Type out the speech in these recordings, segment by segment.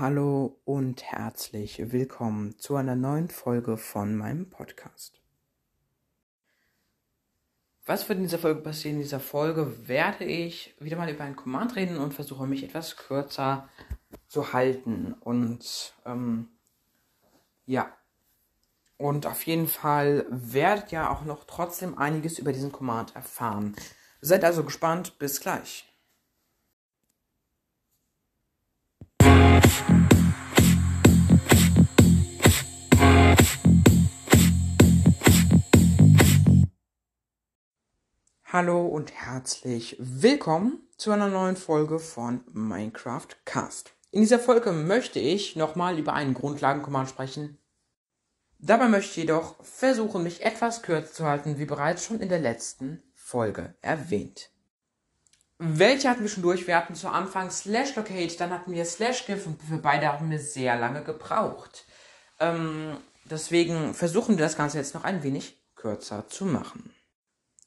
Hallo und herzlich willkommen zu einer neuen Folge von meinem Podcast. Was wird in dieser Folge passieren? In dieser Folge werde ich wieder mal über ein Command reden und versuche mich etwas kürzer zu halten. Und ähm, ja, und auf jeden Fall werdet ihr auch noch trotzdem einiges über diesen Command erfahren. Seid also gespannt, bis gleich. Hallo und herzlich willkommen zu einer neuen Folge von Minecraft Cast. In dieser Folge möchte ich nochmal über einen Grundlagenkommand sprechen. Dabei möchte ich jedoch versuchen, mich etwas kürzer zu halten, wie bereits schon in der letzten Folge erwähnt. Welche hatten wir schon durch? Wir hatten zu Anfang Slash Locate, dann hatten wir Slash Gif und für beide haben wir sehr lange gebraucht. Ähm, deswegen versuchen wir das Ganze jetzt noch ein wenig kürzer zu machen.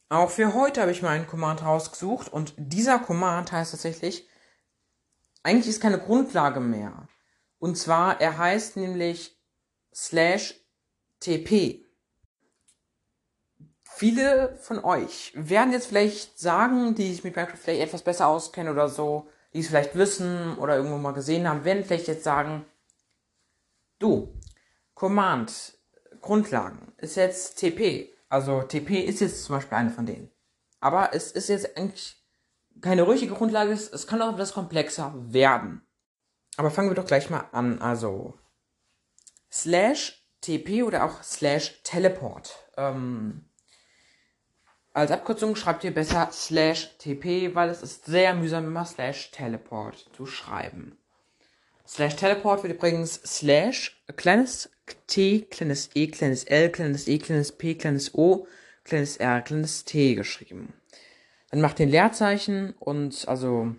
Auch für heute habe ich mir einen Command rausgesucht und dieser Command heißt tatsächlich, eigentlich ist keine Grundlage mehr. Und zwar, er heißt nämlich slash tp. Viele von euch werden jetzt vielleicht sagen, die sich mit Minecraft vielleicht etwas besser auskennen oder so, die es vielleicht wissen oder irgendwo mal gesehen haben, werden vielleicht jetzt sagen, du, Command, Grundlagen, ist jetzt TP. Also TP ist jetzt zum Beispiel eine von denen. Aber es ist jetzt eigentlich keine ruhige Grundlage, es kann auch etwas komplexer werden. Aber fangen wir doch gleich mal an. Also slash TP oder auch slash Teleport. Ähm, als Abkürzung schreibt ihr besser slash TP, weil es ist sehr mühsam, immer slash Teleport zu schreiben. Slash Teleport wird übrigens slash kleines T, kleines E, kleines L, kleines E, kleines P, kleines O, kleines R, kleines T geschrieben. Dann macht den Leerzeichen und also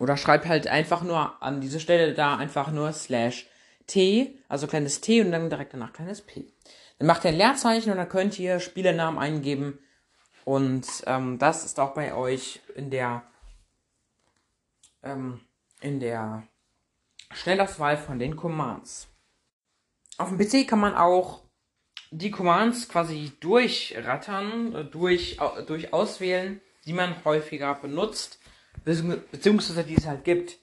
oder schreibt halt einfach nur an diese Stelle da einfach nur slash T, also kleines T und dann direkt danach kleines P. Dann macht ihr ein Leerzeichen und dann könnt ihr Spielernamen eingeben und ähm, das ist auch bei euch in der ähm, in der Schnellauswahl von den Commands. Auf dem PC kann man auch die Commands quasi durchrattern, äh, durch, durch auswählen, die man häufiger benutzt, beziehungsweise die es halt gibt.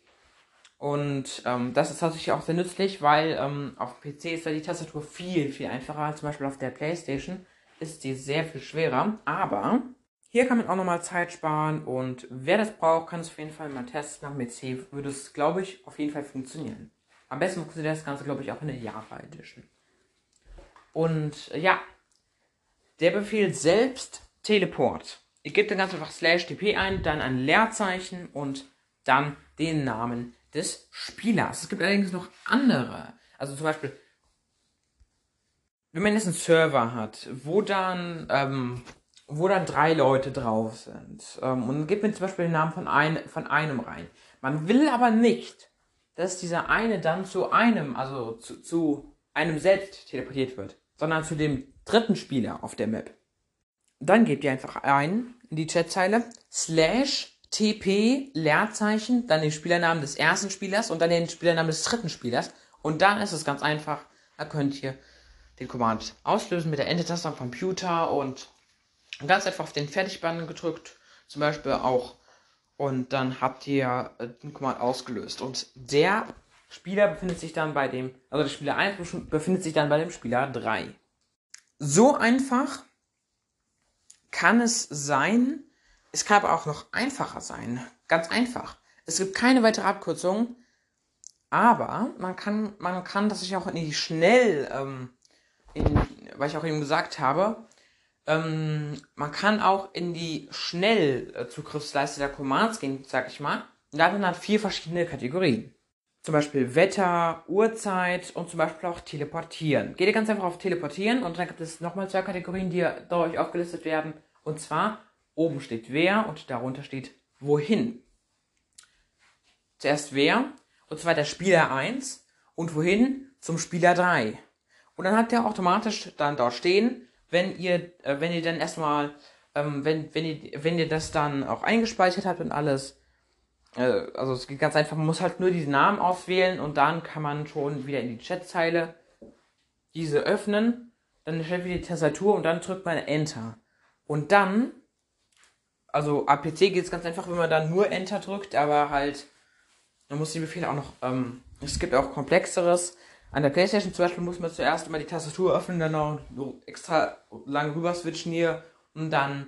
Und ähm, das ist tatsächlich auch sehr nützlich, weil ähm, auf dem PC ist da die Tastatur viel, viel einfacher. Zum Beispiel auf der Playstation ist die sehr viel schwerer. Aber hier kann man auch nochmal Zeit sparen und wer das braucht, kann es auf jeden Fall mal testen. Am PC würde es, glaube ich, auf jeden Fall funktionieren. Am besten funktioniert das Ganze, glaube ich, auch in der Java Edition. Und äh, ja, der Befehl selbst Teleport. Ihr gebt dann ganz einfach slash tp ein, dann ein Leerzeichen und dann den Namen des Spielers. Es gibt allerdings noch andere. Also zum Beispiel, wenn man jetzt einen Server hat, wo dann ähm, wo dann drei Leute drauf sind. Ähm, und gibt mir zum Beispiel den Namen von, ein, von einem rein. Man will aber nicht, dass dieser eine dann zu einem, also zu, zu einem selbst teleportiert wird, sondern zu dem dritten Spieler auf der Map. Dann gebt ihr einfach ein in die Chatzeile slash tp Leerzeichen, dann den Spielernamen des ersten Spielers und dann den Spielernamen des dritten Spielers. Und dann ist es ganz einfach. Da könnt ihr den Command auslösen mit der Enter-Taste am Computer und ganz einfach auf den Fertigbutton gedrückt, zum Beispiel auch. Und dann habt ihr äh, den Command ausgelöst. Und der Spieler befindet sich dann bei dem, also der Spieler 1 befindet sich dann bei dem Spieler 3. So einfach kann es sein. Es kann aber auch noch einfacher sein. Ganz einfach. Es gibt keine weitere Abkürzung. Aber man kann, man kann das sich auch schnell, ähm, in, weil ich auch eben gesagt habe, ähm, man kann auch in die Schnellzugriffsleiste der Commands gehen, sag ich mal. Und da hat dann vier verschiedene Kategorien. Zum Beispiel Wetter, Uhrzeit und zum Beispiel auch Teleportieren. Geht ihr ganz einfach auf Teleportieren und dann gibt es nochmal zwei Kategorien, die dadurch aufgelistet werden. Und zwar, oben steht wer und darunter steht wohin. Zuerst wer und zwar der Spieler 1 und wohin zum Spieler 3. Und dann hat der automatisch dann dort stehen, wenn ihr, äh, wenn ihr dann erstmal, ähm, wenn, wenn ihr, wenn ihr das dann auch eingespeichert habt und alles, äh, also es geht ganz einfach, man muss halt nur diesen Namen auswählen und dann kann man schon wieder in die Chatzeile diese öffnen, dann stellt wieder die Tastatur und dann drückt man Enter. Und dann, also am PC geht es ganz einfach, wenn man dann nur Enter drückt, aber halt, man muss die Befehle auch noch, ähm, es gibt auch komplexeres. An der Playstation zum Beispiel muss man zuerst immer die Tastatur öffnen, dann noch extra lang rüber switchen hier und dann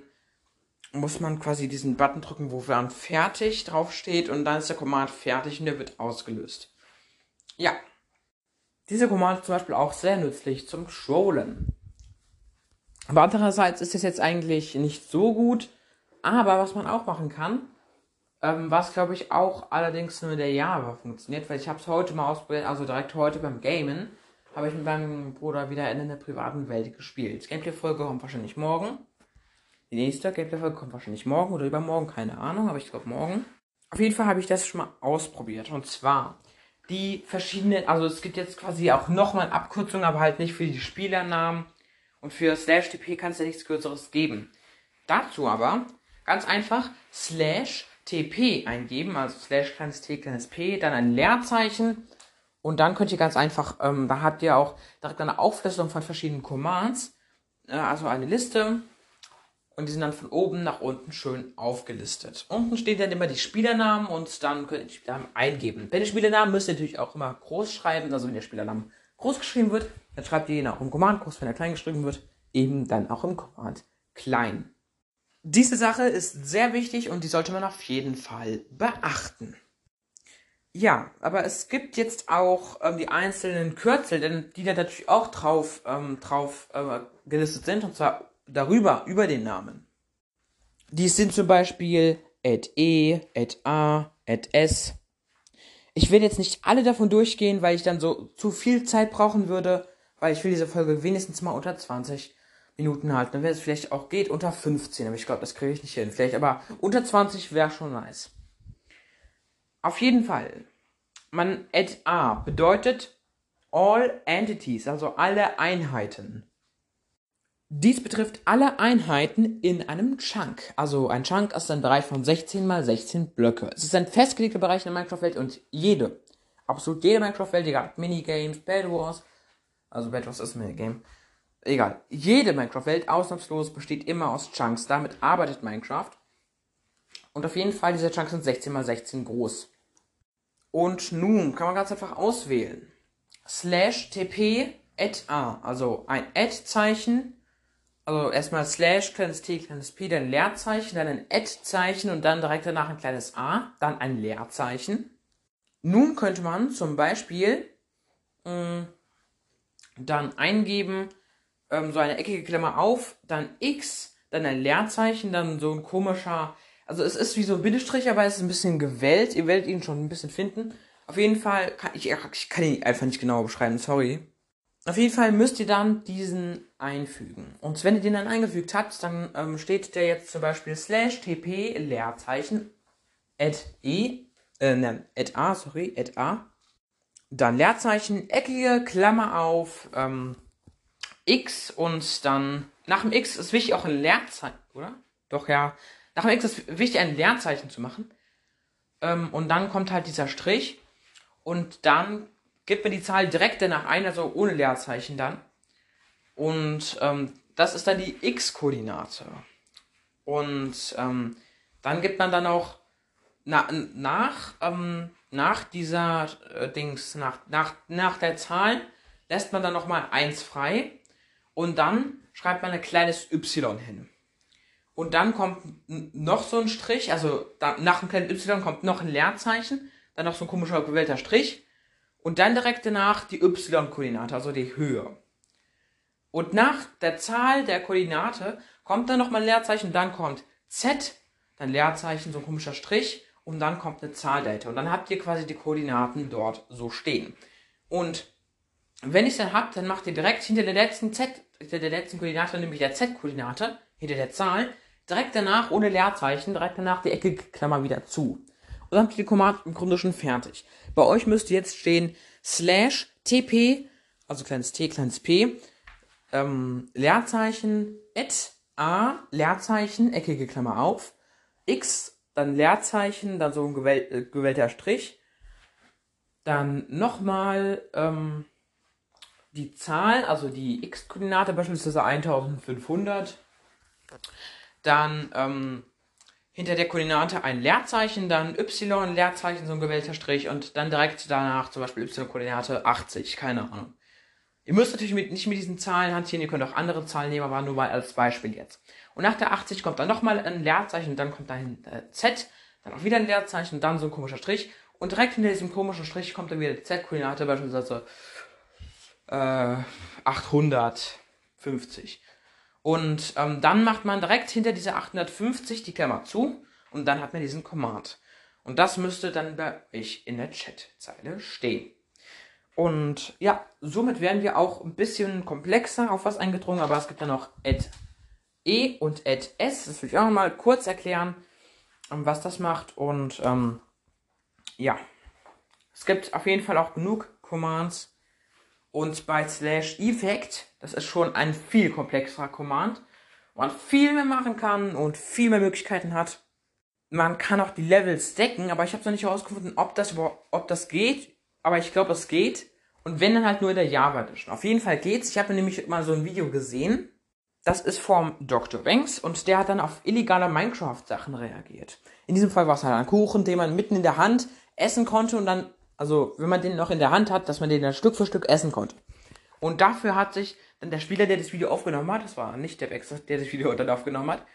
muss man quasi diesen Button drücken, wo dann fertig draufsteht und dann ist der Command fertig und der wird ausgelöst. Ja. Dieser Command ist zum Beispiel auch sehr nützlich zum Scrollen. Aber andererseits ist es jetzt eigentlich nicht so gut. Aber was man auch machen kann, ähm, was glaube ich auch allerdings nur der Java funktioniert, weil ich habe es heute mal ausprobiert, also direkt heute beim Gamen, habe ich mit meinem Bruder wieder in einer privaten Welt gespielt. Gameplay-Folge kommt wahrscheinlich morgen. Die nächste Gameplay-Folge kommt wahrscheinlich morgen oder übermorgen, keine Ahnung, aber ich glaube morgen. Auf jeden Fall habe ich das schon mal ausprobiert. Und zwar die verschiedenen, also es gibt jetzt quasi auch nochmal Abkürzungen, aber halt nicht für die Spielernamen. Und für slash tp kannst du ja nichts kürzeres geben. Dazu aber ganz einfach slash tp eingeben, also slash kleines t kleines p, dann ein Leerzeichen. Und dann könnt ihr ganz einfach, ähm, da habt ihr auch direkt eine Auflistung von verschiedenen Commands. Äh, also eine Liste und die sind dann von oben nach unten schön aufgelistet. Unten stehen dann immer die Spielernamen und dann könnt ihr die Spielernamen eingeben. Bei den Spielernamen müsst ihr natürlich auch immer groß schreiben, also wenn der Spielernamen groß geschrieben wird, dann schreibt ihr ihn auch im Command groß, wenn er klein geschrieben wird, eben dann auch im Command klein. Diese Sache ist sehr wichtig und die sollte man auf jeden Fall beachten. Ja, aber es gibt jetzt auch ähm, die einzelnen Kürzel, denn die da natürlich auch drauf, ähm, drauf äh, gelistet sind, und zwar darüber, über den Namen. Dies sind zum Beispiel at e, at a, at s. Ich will jetzt nicht alle davon durchgehen, weil ich dann so zu viel Zeit brauchen würde, weil ich will diese Folge wenigstens mal unter 20 Minuten halten. Dann wäre es vielleicht auch geht unter 15, aber ich glaube, das kriege ich nicht hin. Vielleicht, aber unter 20 wäre schon nice. Auf jeden Fall. Man at a bedeutet all entities, also alle Einheiten. Dies betrifft alle Einheiten in einem Chunk. Also ein Chunk ist ein Bereich von 16 mal 16 Blöcke. Es ist ein festgelegter Bereich in der Minecraft-Welt und jede, absolut jede Minecraft-Welt, egal, Minigames, Bed Wars, also Bed Wars ist ein Minigame, egal, jede Minecraft-Welt ausnahmslos besteht immer aus Chunks. Damit arbeitet Minecraft. Und auf jeden Fall, diese Chunks sind 16 mal 16 groß. Und nun kann man ganz einfach auswählen. Slash tp at a, also ein Add-Zeichen also erstmal Slash, kleines T, kleines P, dann Leerzeichen, dann ein Add-Zeichen und dann direkt danach ein kleines A, dann ein Leerzeichen. Nun könnte man zum Beispiel mh, mm, dann eingeben, ähm, so eine eckige Klammer auf, dann X, dann ein Leerzeichen, dann so ein komischer, also es ist wie so ein Bindestrich, aber es ist ein bisschen gewellt. Ihr werdet ihn schon ein bisschen finden. Auf jeden Fall, kann ich, ich kann ihn einfach nicht genau beschreiben, sorry. Auf jeden Fall müsst ihr dann diesen einfügen. Und wenn ihr den dann eingefügt habt, dann ähm, steht der jetzt zum Beispiel slash tp Leerzeichen at e, äh, ne, at a, sorry, at a. Dann Leerzeichen, eckige Klammer auf, ähm, x und dann nach dem x ist wichtig auch ein Leerzeichen, oder? Doch, ja. Nach dem x ist wichtig ein Leerzeichen zu machen. Ähm, und dann kommt halt dieser Strich. Und dann gibt mir die Zahl direkt danach ein, also ohne Leerzeichen dann. Und ähm, das ist dann die x-Koordinate. Und ähm, dann gibt man dann auch na, nach, ähm, nach dieser äh, Dings, nach, nach, nach der Zahl, lässt man dann nochmal 1 frei. Und dann schreibt man ein kleines y hin. Und dann kommt noch so ein Strich, also nach dem kleinen y kommt noch ein Leerzeichen, dann noch so ein komischer gewählter Strich und dann direkt danach die y-Koordinate, also die Höhe. Und nach der Zahl der Koordinate kommt dann nochmal ein Leerzeichen, dann kommt z, dann Leerzeichen, so ein komischer Strich und dann kommt eine Zahl dahinter. Und dann habt ihr quasi die Koordinaten dort so stehen. Und wenn es dann habt, dann macht ihr direkt hinter der letzten z, hinter der letzten Koordinate, nämlich der z-Koordinate, hinter der Zahl, direkt danach ohne Leerzeichen, direkt danach die eckige Klammer wieder zu. Und dann habt ihr die Command im Grunde schon fertig. Bei euch müsste jetzt stehen slash tp, also kleines t, kleines p, ähm, Leerzeichen, at a, Leerzeichen, eckige Klammer auf, x dann Leerzeichen, dann so ein äh, gewählter Strich, dann nochmal ähm, die Zahl, also die x-Koordinate beispielsweise 1500, dann ähm, hinter der Koordinate ein Leerzeichen, dann y, Leerzeichen, so ein gewählter Strich und dann direkt danach zum Beispiel y-Koordinate 80, keine Ahnung. Ihr müsst natürlich mit, nicht mit diesen Zahlen hantieren, ihr könnt auch andere Zahlen nehmen, aber nur mal als Beispiel jetzt. Und nach der 80 kommt dann nochmal ein Leerzeichen, dann kommt dahin äh, Z, dann auch wieder ein Leerzeichen, dann so ein komischer Strich. Und direkt hinter diesem komischen Strich kommt dann wieder die Z-Koordinate, beispielsweise äh, 850. Und ähm, dann macht man direkt hinter dieser 850 die Klammer zu und dann hat man diesen Command. Und das müsste dann bei euch in der Chat-Zeile stehen. Und ja, somit werden wir auch ein bisschen komplexer auf was eingedrungen, aber es gibt ja noch add e und add s. Das will ich auch mal kurz erklären, ähm, was das macht. Und ähm, ja, es gibt auf jeden Fall auch genug Commands. Und bei slash effect, das ist schon ein viel komplexerer Command, wo man viel mehr machen kann und viel mehr Möglichkeiten hat. Man kann auch die Levels decken, aber ich habe noch nicht herausgefunden, ob das ob das geht aber ich glaube, es geht. Und wenn dann halt nur in der Java Edition. Auf jeden Fall geht's. Ich habe nämlich mal so ein Video gesehen. Das ist vom Dr. Banks und der hat dann auf illegale Minecraft-Sachen reagiert. In diesem Fall war es halt ein Kuchen, den man mitten in der Hand essen konnte und dann, also wenn man den noch in der Hand hat, dass man den dann Stück für Stück essen konnte. Und dafür hat sich dann der Spieler, der das Video aufgenommen hat, das war nicht der Banks, der das Video dann aufgenommen hat,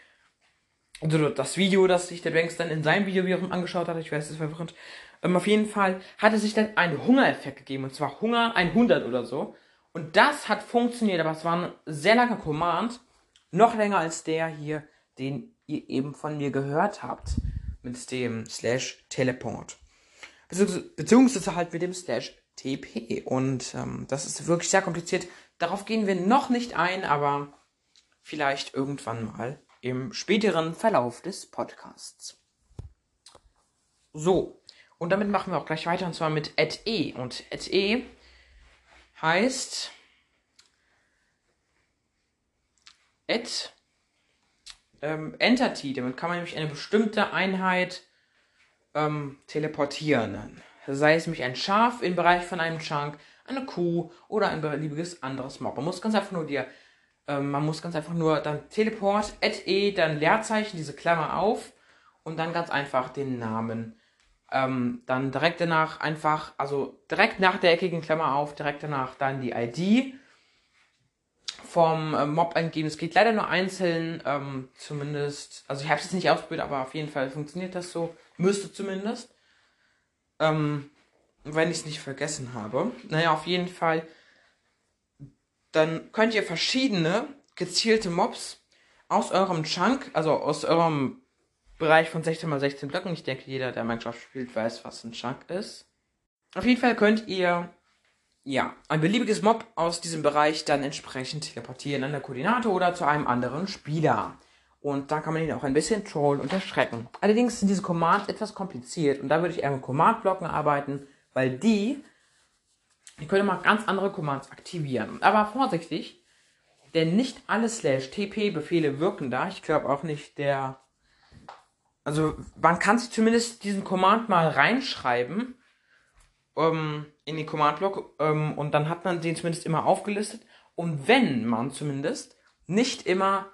also das Video, das sich der Banks dann in seinem Video wiederum angeschaut hat, ich weiß, das ist verwirrend, ähm, auf jeden Fall hat es sich dann einen Hungereffekt gegeben. Und zwar Hunger 100 oder so. Und das hat funktioniert, aber es war ein sehr langer Command. Noch länger als der hier, den ihr eben von mir gehört habt. Mit dem Slash Teleport. Beziehungsweise halt mit dem Slash TP. Und ähm, das ist wirklich sehr kompliziert. Darauf gehen wir noch nicht ein, aber vielleicht irgendwann mal im späteren Verlauf des Podcasts. So, und damit machen wir auch gleich weiter und zwar mit at e. Und at e heißt at ähm, Entity. Damit kann man nämlich eine bestimmte Einheit ähm, teleportieren. Sei es nämlich ein Schaf im Bereich von einem Chunk, eine Kuh oder ein beliebiges anderes Mob. Man muss ganz einfach nur dir, ähm, man muss ganz einfach nur dann Teleport, at e, dann Leerzeichen, diese Klammer auf und dann ganz einfach den Namen ähm, dann direkt danach einfach, also direkt nach der eckigen Klammer auf, direkt danach dann die ID vom äh, Mob eingeben. Es geht leider nur einzeln, ähm, zumindest. Also ich habe es jetzt nicht ausprobiert, aber auf jeden Fall funktioniert das so. Müsste zumindest. Ähm, wenn ich es nicht vergessen habe. Naja, auf jeden Fall. Dann könnt ihr verschiedene gezielte Mobs aus eurem Chunk, also aus eurem Bereich von 16 x 16 Blöcken. Ich denke, jeder, der Minecraft spielt, weiß, was ein Chunk ist. Auf jeden Fall könnt ihr, ja, ein beliebiges Mob aus diesem Bereich dann entsprechend teleportieren an der Koordinate oder zu einem anderen Spieler. Und da kann man ihn auch ein bisschen trollen und erschrecken. Allerdings sind diese Commands etwas kompliziert und da würde ich eher mit Command-Blocken arbeiten, weil die, die können mal ganz andere Commands aktivieren. Aber vorsichtig, denn nicht alle Slash TP-Befehle wirken da. Ich glaube auch nicht der also man kann sich zumindest diesen Command mal reinschreiben ähm, in den Command-Block ähm, und dann hat man den zumindest immer aufgelistet. Und wenn man zumindest nicht immer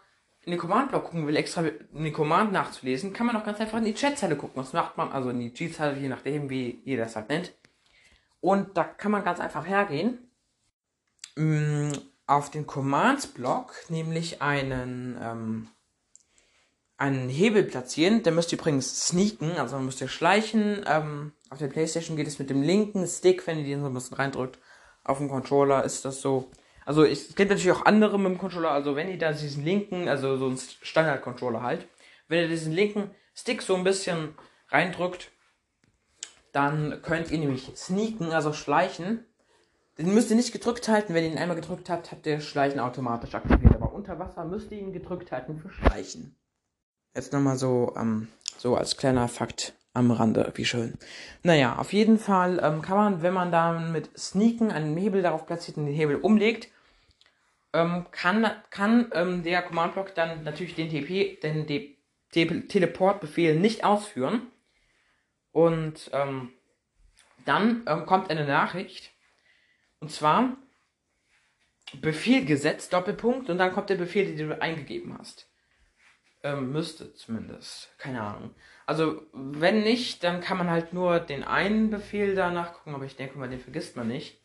in den Command-Block gucken will, extra in den Command nachzulesen, kann man auch ganz einfach in die Chat-Zeile gucken. Was macht man? Also in die G-Zeile, je nachdem, wie jeder das halt nennt. Und da kann man ganz einfach hergehen. Mh, mm, auf den Commands-Block, nämlich einen ähm, einen Hebel platzieren. Der müsst ihr übrigens sneaken, also man müsst ihr schleichen. Ähm, auf der Playstation geht es mit dem linken Stick, wenn ihr den so ein bisschen reindrückt. Auf dem Controller ist das so. Also es gibt natürlich auch andere mit dem Controller. Also wenn ihr da diesen linken, also so ein Standard-Controller halt, wenn ihr diesen linken Stick so ein bisschen reindrückt, dann könnt ihr nämlich sneaken, also schleichen. Den müsst ihr nicht gedrückt halten. Wenn ihr ihn einmal gedrückt habt, habt ihr Schleichen automatisch aktiviert. Aber unter Wasser müsst ihr ihn gedrückt halten für Schleichen. Jetzt nochmal so, ähm, so als kleiner Fakt am Rande, wie schön. Naja, auf jeden Fall ähm, kann man, wenn man dann mit Sneaken einen Hebel darauf platziert und den Hebel umlegt, ähm, kann, kann ähm, der Command-Block dann natürlich den TP, den, Te Teleportbefehl nicht ausführen. Und ähm, dann ähm, kommt eine Nachricht. Und zwar Befehl gesetzt, Doppelpunkt, und dann kommt der Befehl, den du eingegeben hast. Ähm, müsste zumindest. Keine Ahnung. Also, wenn nicht, dann kann man halt nur den einen Befehl da nachgucken, aber ich denke mal, den vergisst man nicht.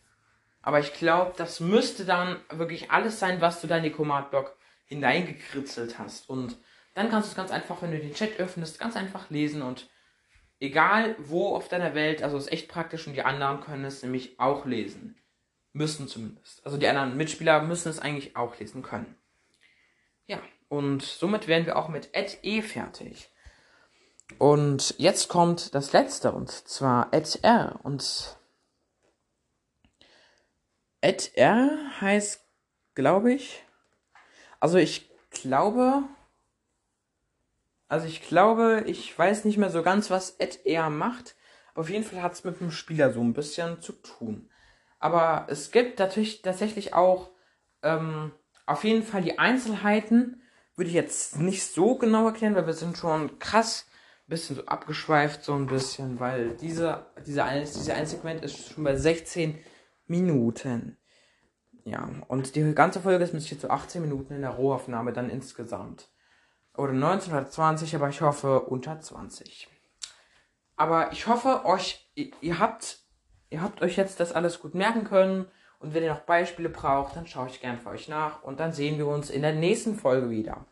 Aber ich glaube, das müsste dann wirklich alles sein, was du da in die Command-Block hineingekritzelt hast. Und dann kannst du es ganz einfach, wenn du den Chat öffnest, ganz einfach lesen und egal wo auf deiner Welt, also ist echt praktisch und die anderen können es nämlich auch lesen. Müssen zumindest. Also die anderen Mitspieler müssen es eigentlich auch lesen können. Ja, und somit wären wir auch mit Add E fertig. Und jetzt kommt das letzte und zwar Add R und Add R heißt, glaube ich, also ich glaube, also ich glaube, ich weiß nicht mehr so ganz, was Ed eher macht. Auf jeden Fall hat es mit dem Spieler so ein bisschen zu tun. Aber es gibt natürlich tatsächlich auch ähm, auf jeden Fall die Einzelheiten. Würde ich jetzt nicht so genau erklären, weil wir sind schon krass ein bisschen so abgeschweift, so ein bisschen, weil diese, diese, ein Segment ist schon bei 16 Minuten. Ja, und die ganze Folge ist mit jetzt so 18 Minuten in der Rohaufnahme dann insgesamt oder 19 oder 20, aber ich hoffe unter 20. Aber ich hoffe, euch, ihr habt, ihr habt euch jetzt das alles gut merken können. Und wenn ihr noch Beispiele braucht, dann schaue ich gern für euch nach. Und dann sehen wir uns in der nächsten Folge wieder.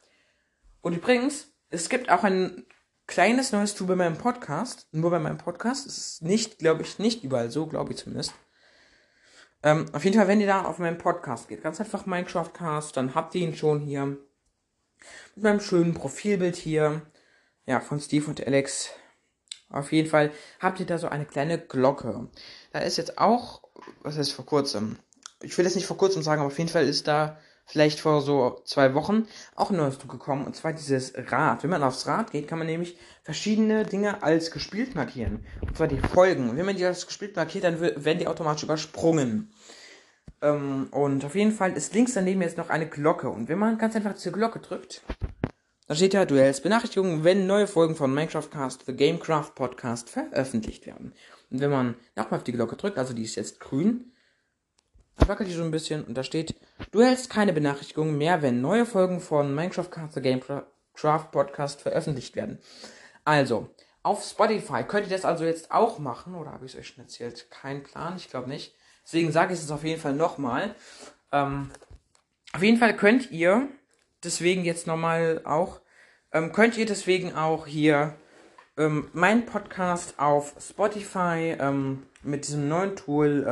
Und übrigens, es gibt auch ein kleines neues Tool bei meinem Podcast. Nur bei meinem Podcast. Es ist nicht, glaube ich, nicht überall so, glaube ich zumindest. Ähm, auf jeden Fall, wenn ihr da auf meinen Podcast geht, ganz einfach Minecraft-Cast, dann habt ihr ihn schon hier mit meinem schönen Profilbild hier. Ja, von Steve und Alex. Auf jeden Fall habt ihr da so eine kleine Glocke. Da ist jetzt auch, was heißt vor kurzem? Ich will jetzt nicht vor kurzem sagen, aber auf jeden Fall ist da vielleicht vor so zwei Wochen auch ein neues Druck gekommen. Und zwar dieses Rad. Wenn man aufs Rad geht, kann man nämlich verschiedene Dinge als gespielt markieren. Und zwar die Folgen. Wenn man die als gespielt markiert, dann werden die automatisch übersprungen. Ähm, und auf jeden Fall ist links daneben jetzt noch eine Glocke. Und wenn man ganz einfach diese Glocke drückt, dann steht da, du erhältst Benachrichtigungen, wenn neue Folgen von Minecraft Cast, The Gamecraft Podcast veröffentlicht werden. Und wenn man nochmal auf die Glocke drückt, also die ist jetzt grün, wackelt die so ein bisschen und da steht, du erhältst keine Benachrichtigungen mehr, wenn neue Folgen von Minecraft Cast, The Gamecraft Podcast veröffentlicht werden. Also, auf Spotify könnt ihr das also jetzt auch machen, oder habe ich es euch schon erzählt? Kein Plan, ich glaube nicht. Deswegen sage ich es auf jeden Fall nochmal. Ähm, auf jeden Fall könnt ihr deswegen jetzt nochmal auch, ähm, könnt ihr deswegen auch hier ähm, meinen Podcast auf Spotify ähm, mit diesem neuen Tool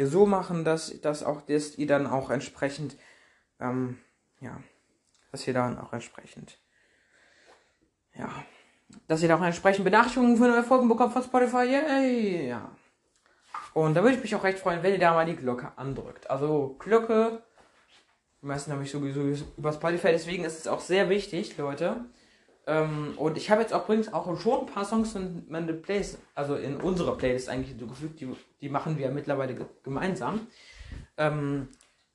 hier so machen, dass, dass auch das ihr dann auch entsprechend, ähm, ja, dass ihr dann auch entsprechend, ja, dass ihr da auch entsprechend Benachrichtigungen für neue Folgen bekommt von Spotify, yay, ja. Und da würde ich mich auch recht freuen, wenn ihr da mal die Glocke andrückt. Also Glocke, die meisten habe ich sowieso über Spotify, deswegen ist es auch sehr wichtig, Leute. Ähm, und ich habe jetzt auch übrigens auch schon ein paar Songs in meine Playlist, also in unserer Playlist eigentlich hinzugefügt, die, die machen wir mittlerweile gemeinsam. Ähm,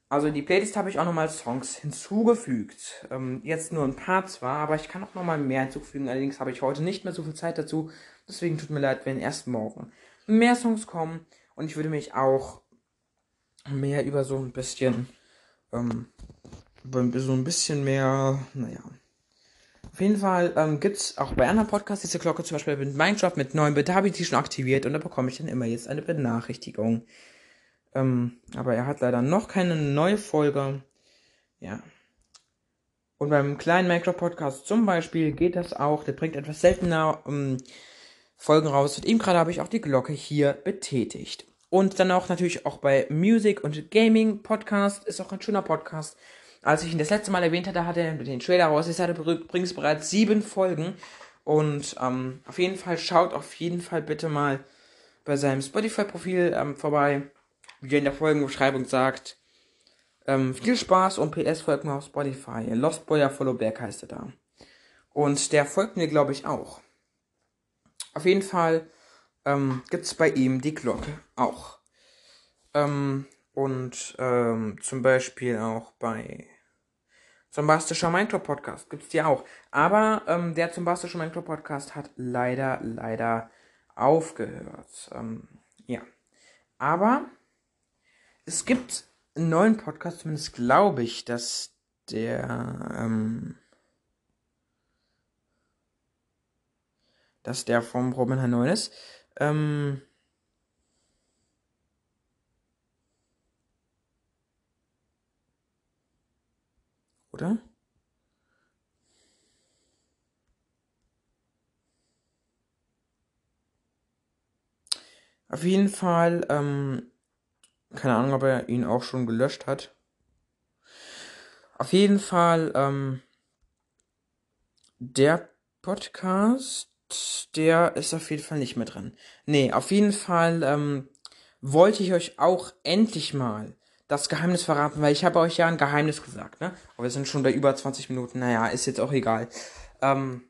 also die Playlist habe ich auch nochmal Songs hinzugefügt. Ähm, jetzt nur ein paar zwar, aber ich kann auch nochmal mehr hinzufügen. Allerdings habe ich heute nicht mehr so viel Zeit dazu. Deswegen tut mir leid, wenn erst morgen mehr Songs kommen. Und ich würde mich auch mehr über so ein bisschen, ähm, so ein bisschen mehr, naja. Auf jeden Fall ähm, gibt es auch bei anderen Podcasts diese Glocke, zum Beispiel mit Minecraft mit neuen Bit, habe ich die schon aktiviert und da bekomme ich dann immer jetzt eine Benachrichtigung. Ähm, aber er hat leider noch keine neue Folge. Ja. Und beim kleinen Minecraft-Podcast zum Beispiel geht das auch. Der bringt etwas seltener ähm, Folgen raus. Und eben gerade habe ich auch die Glocke hier betätigt. Und dann auch natürlich auch bei Music und Gaming Podcast ist auch ein schöner Podcast. Als ich ihn das letzte Mal erwähnt hatte, hatte er den Trailer raus. Jetzt hat er übrigens bereits sieben Folgen. Und ähm, auf jeden Fall schaut auf jeden Fall bitte mal bei seinem Spotify-Profil ähm, vorbei, wie er in der Folgenbeschreibung sagt. Ähm, viel Spaß und PS folgt mir auf Spotify. Lost Boyer Follow Back heißt er da. Und der folgt mir, glaube ich, auch. Auf jeden Fall ähm, gibt es bei ihm die Glocke auch. Ähm, und ähm, zum Beispiel auch bei Zombastischer Minecraft Podcast gibt's die auch. Aber ähm, der Zombastische Minecraft Podcast hat leider, leider aufgehört. Ähm, ja. Aber es gibt einen neuen Podcast, zumindest glaube ich, dass der, ähm, dass der vom Robin 9 ist. Ähm, oder? Auf jeden Fall, ähm, keine Ahnung, ob er ihn auch schon gelöscht hat. Auf jeden Fall, ähm, der Podcast, der ist auf jeden Fall nicht mehr drin. Nee, auf jeden Fall, ähm, wollte ich euch auch endlich mal das Geheimnis verraten, weil ich habe euch ja ein Geheimnis gesagt, ne? Aber wir sind schon bei über 20 Minuten, naja, ist jetzt auch egal. Ähm,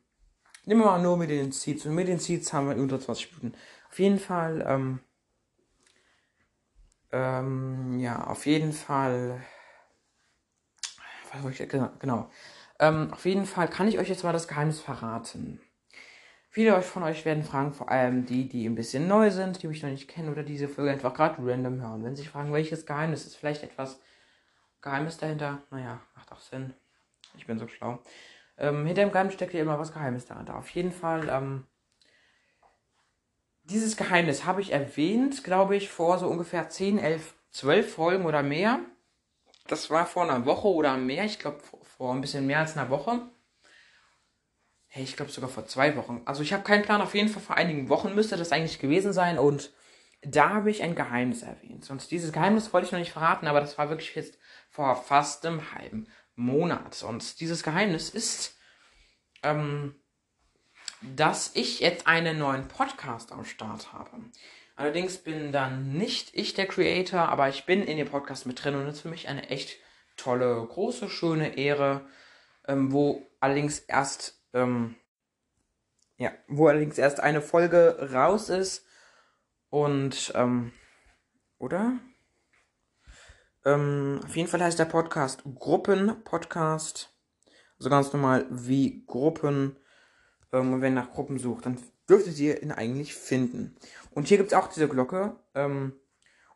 nehmen wir mal nur mit den Seeds. Und mit den Seeds haben wir unter 20 Minuten. Auf jeden Fall, ähm, ähm, ja, auf jeden Fall, was soll ich, genau, genau. Ähm, auf jeden Fall kann ich euch jetzt mal das Geheimnis verraten. Viele von euch werden fragen, vor allem die, die ein bisschen neu sind, die mich noch nicht kennen oder diese Folge einfach gerade random hören. Wenn sie sich fragen, welches Geheimnis ist, vielleicht etwas Geheimnis dahinter. Naja, macht auch Sinn. Ich bin so schlau. Ähm, hinter dem Geheimnis steckt ja immer was Geheimes dahinter. Auf jeden Fall, ähm, dieses Geheimnis habe ich erwähnt, glaube ich, vor so ungefähr 10, 11, 12 Folgen oder mehr. Das war vor einer Woche oder mehr. Ich glaube, vor ein bisschen mehr als einer Woche. Hey, ich glaube sogar vor zwei Wochen. Also ich habe keinen Plan, auf jeden Fall vor einigen Wochen müsste das eigentlich gewesen sein und da habe ich ein Geheimnis erwähnt. Und dieses Geheimnis wollte ich noch nicht verraten, aber das war wirklich jetzt vor fast einem halben Monat. Und dieses Geheimnis ist, ähm, dass ich jetzt einen neuen Podcast am Start habe. Allerdings bin dann nicht ich der Creator, aber ich bin in dem Podcast mit drin und das ist für mich eine echt tolle, große, schöne Ehre, ähm, wo allerdings erst ähm, ja, wo allerdings erst eine Folge raus ist. Und, ähm, oder? Ähm, auf jeden Fall heißt der Podcast Gruppen-Podcast. Also ganz normal wie Gruppen. Ähm, und wenn ihr nach Gruppen sucht, dann dürftet ihr ihn eigentlich finden. Und hier gibt es auch diese Glocke. Ähm,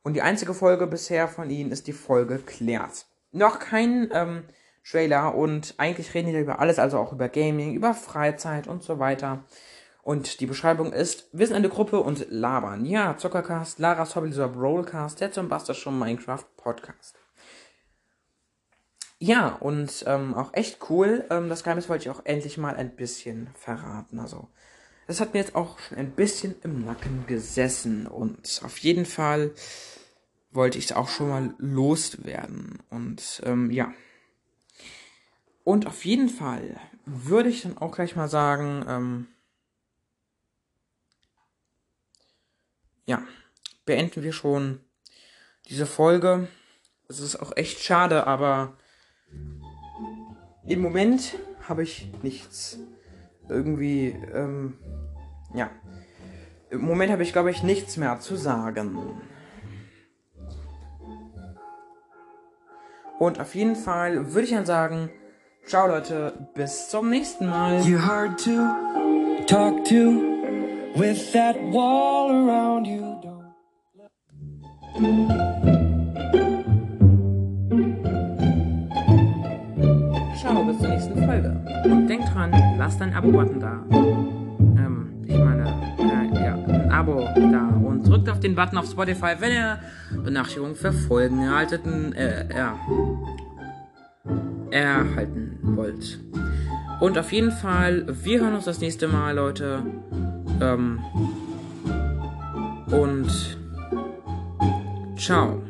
und die einzige Folge bisher von ihnen ist die Folge Klärt. Noch kein ähm, Trailer und eigentlich reden die da über alles, also auch über Gaming, über Freizeit und so weiter. Und die Beschreibung ist, wir sind eine Gruppe und labern. Ja, Zuckercast, Laras Hobby Broadcast, der zum Buster schon Minecraft Podcast. Ja, und ähm, auch echt cool. Ähm, das Geheimnis wollte ich auch endlich mal ein bisschen verraten. Also, das hat mir jetzt auch schon ein bisschen im Nacken gesessen. Und auf jeden Fall wollte ich es auch schon mal loswerden. Und ähm, ja. Und auf jeden Fall würde ich dann auch gleich mal sagen, ähm, ja, beenden wir schon diese Folge. Es ist auch echt schade, aber im Moment habe ich nichts irgendwie, ähm, ja, im Moment habe ich, glaube ich, nichts mehr zu sagen. Und auf jeden Fall würde ich dann sagen, Ciao Leute, bis zum nächsten Mal. You hard to talk to with that wall around you. Ciao, bis zur nächsten Folge. Und denkt dran, lasst ein Abo-Button da. Ähm, ich meine, äh, ja, ein Abo da. Und drückt auf den Button auf Spotify, wenn ihr Benachrichtigungen für Folgen erhalten, äh, ja erhalten wollt. Und auf jeden Fall, wir hören uns das nächste Mal, Leute. Ähm, und ciao.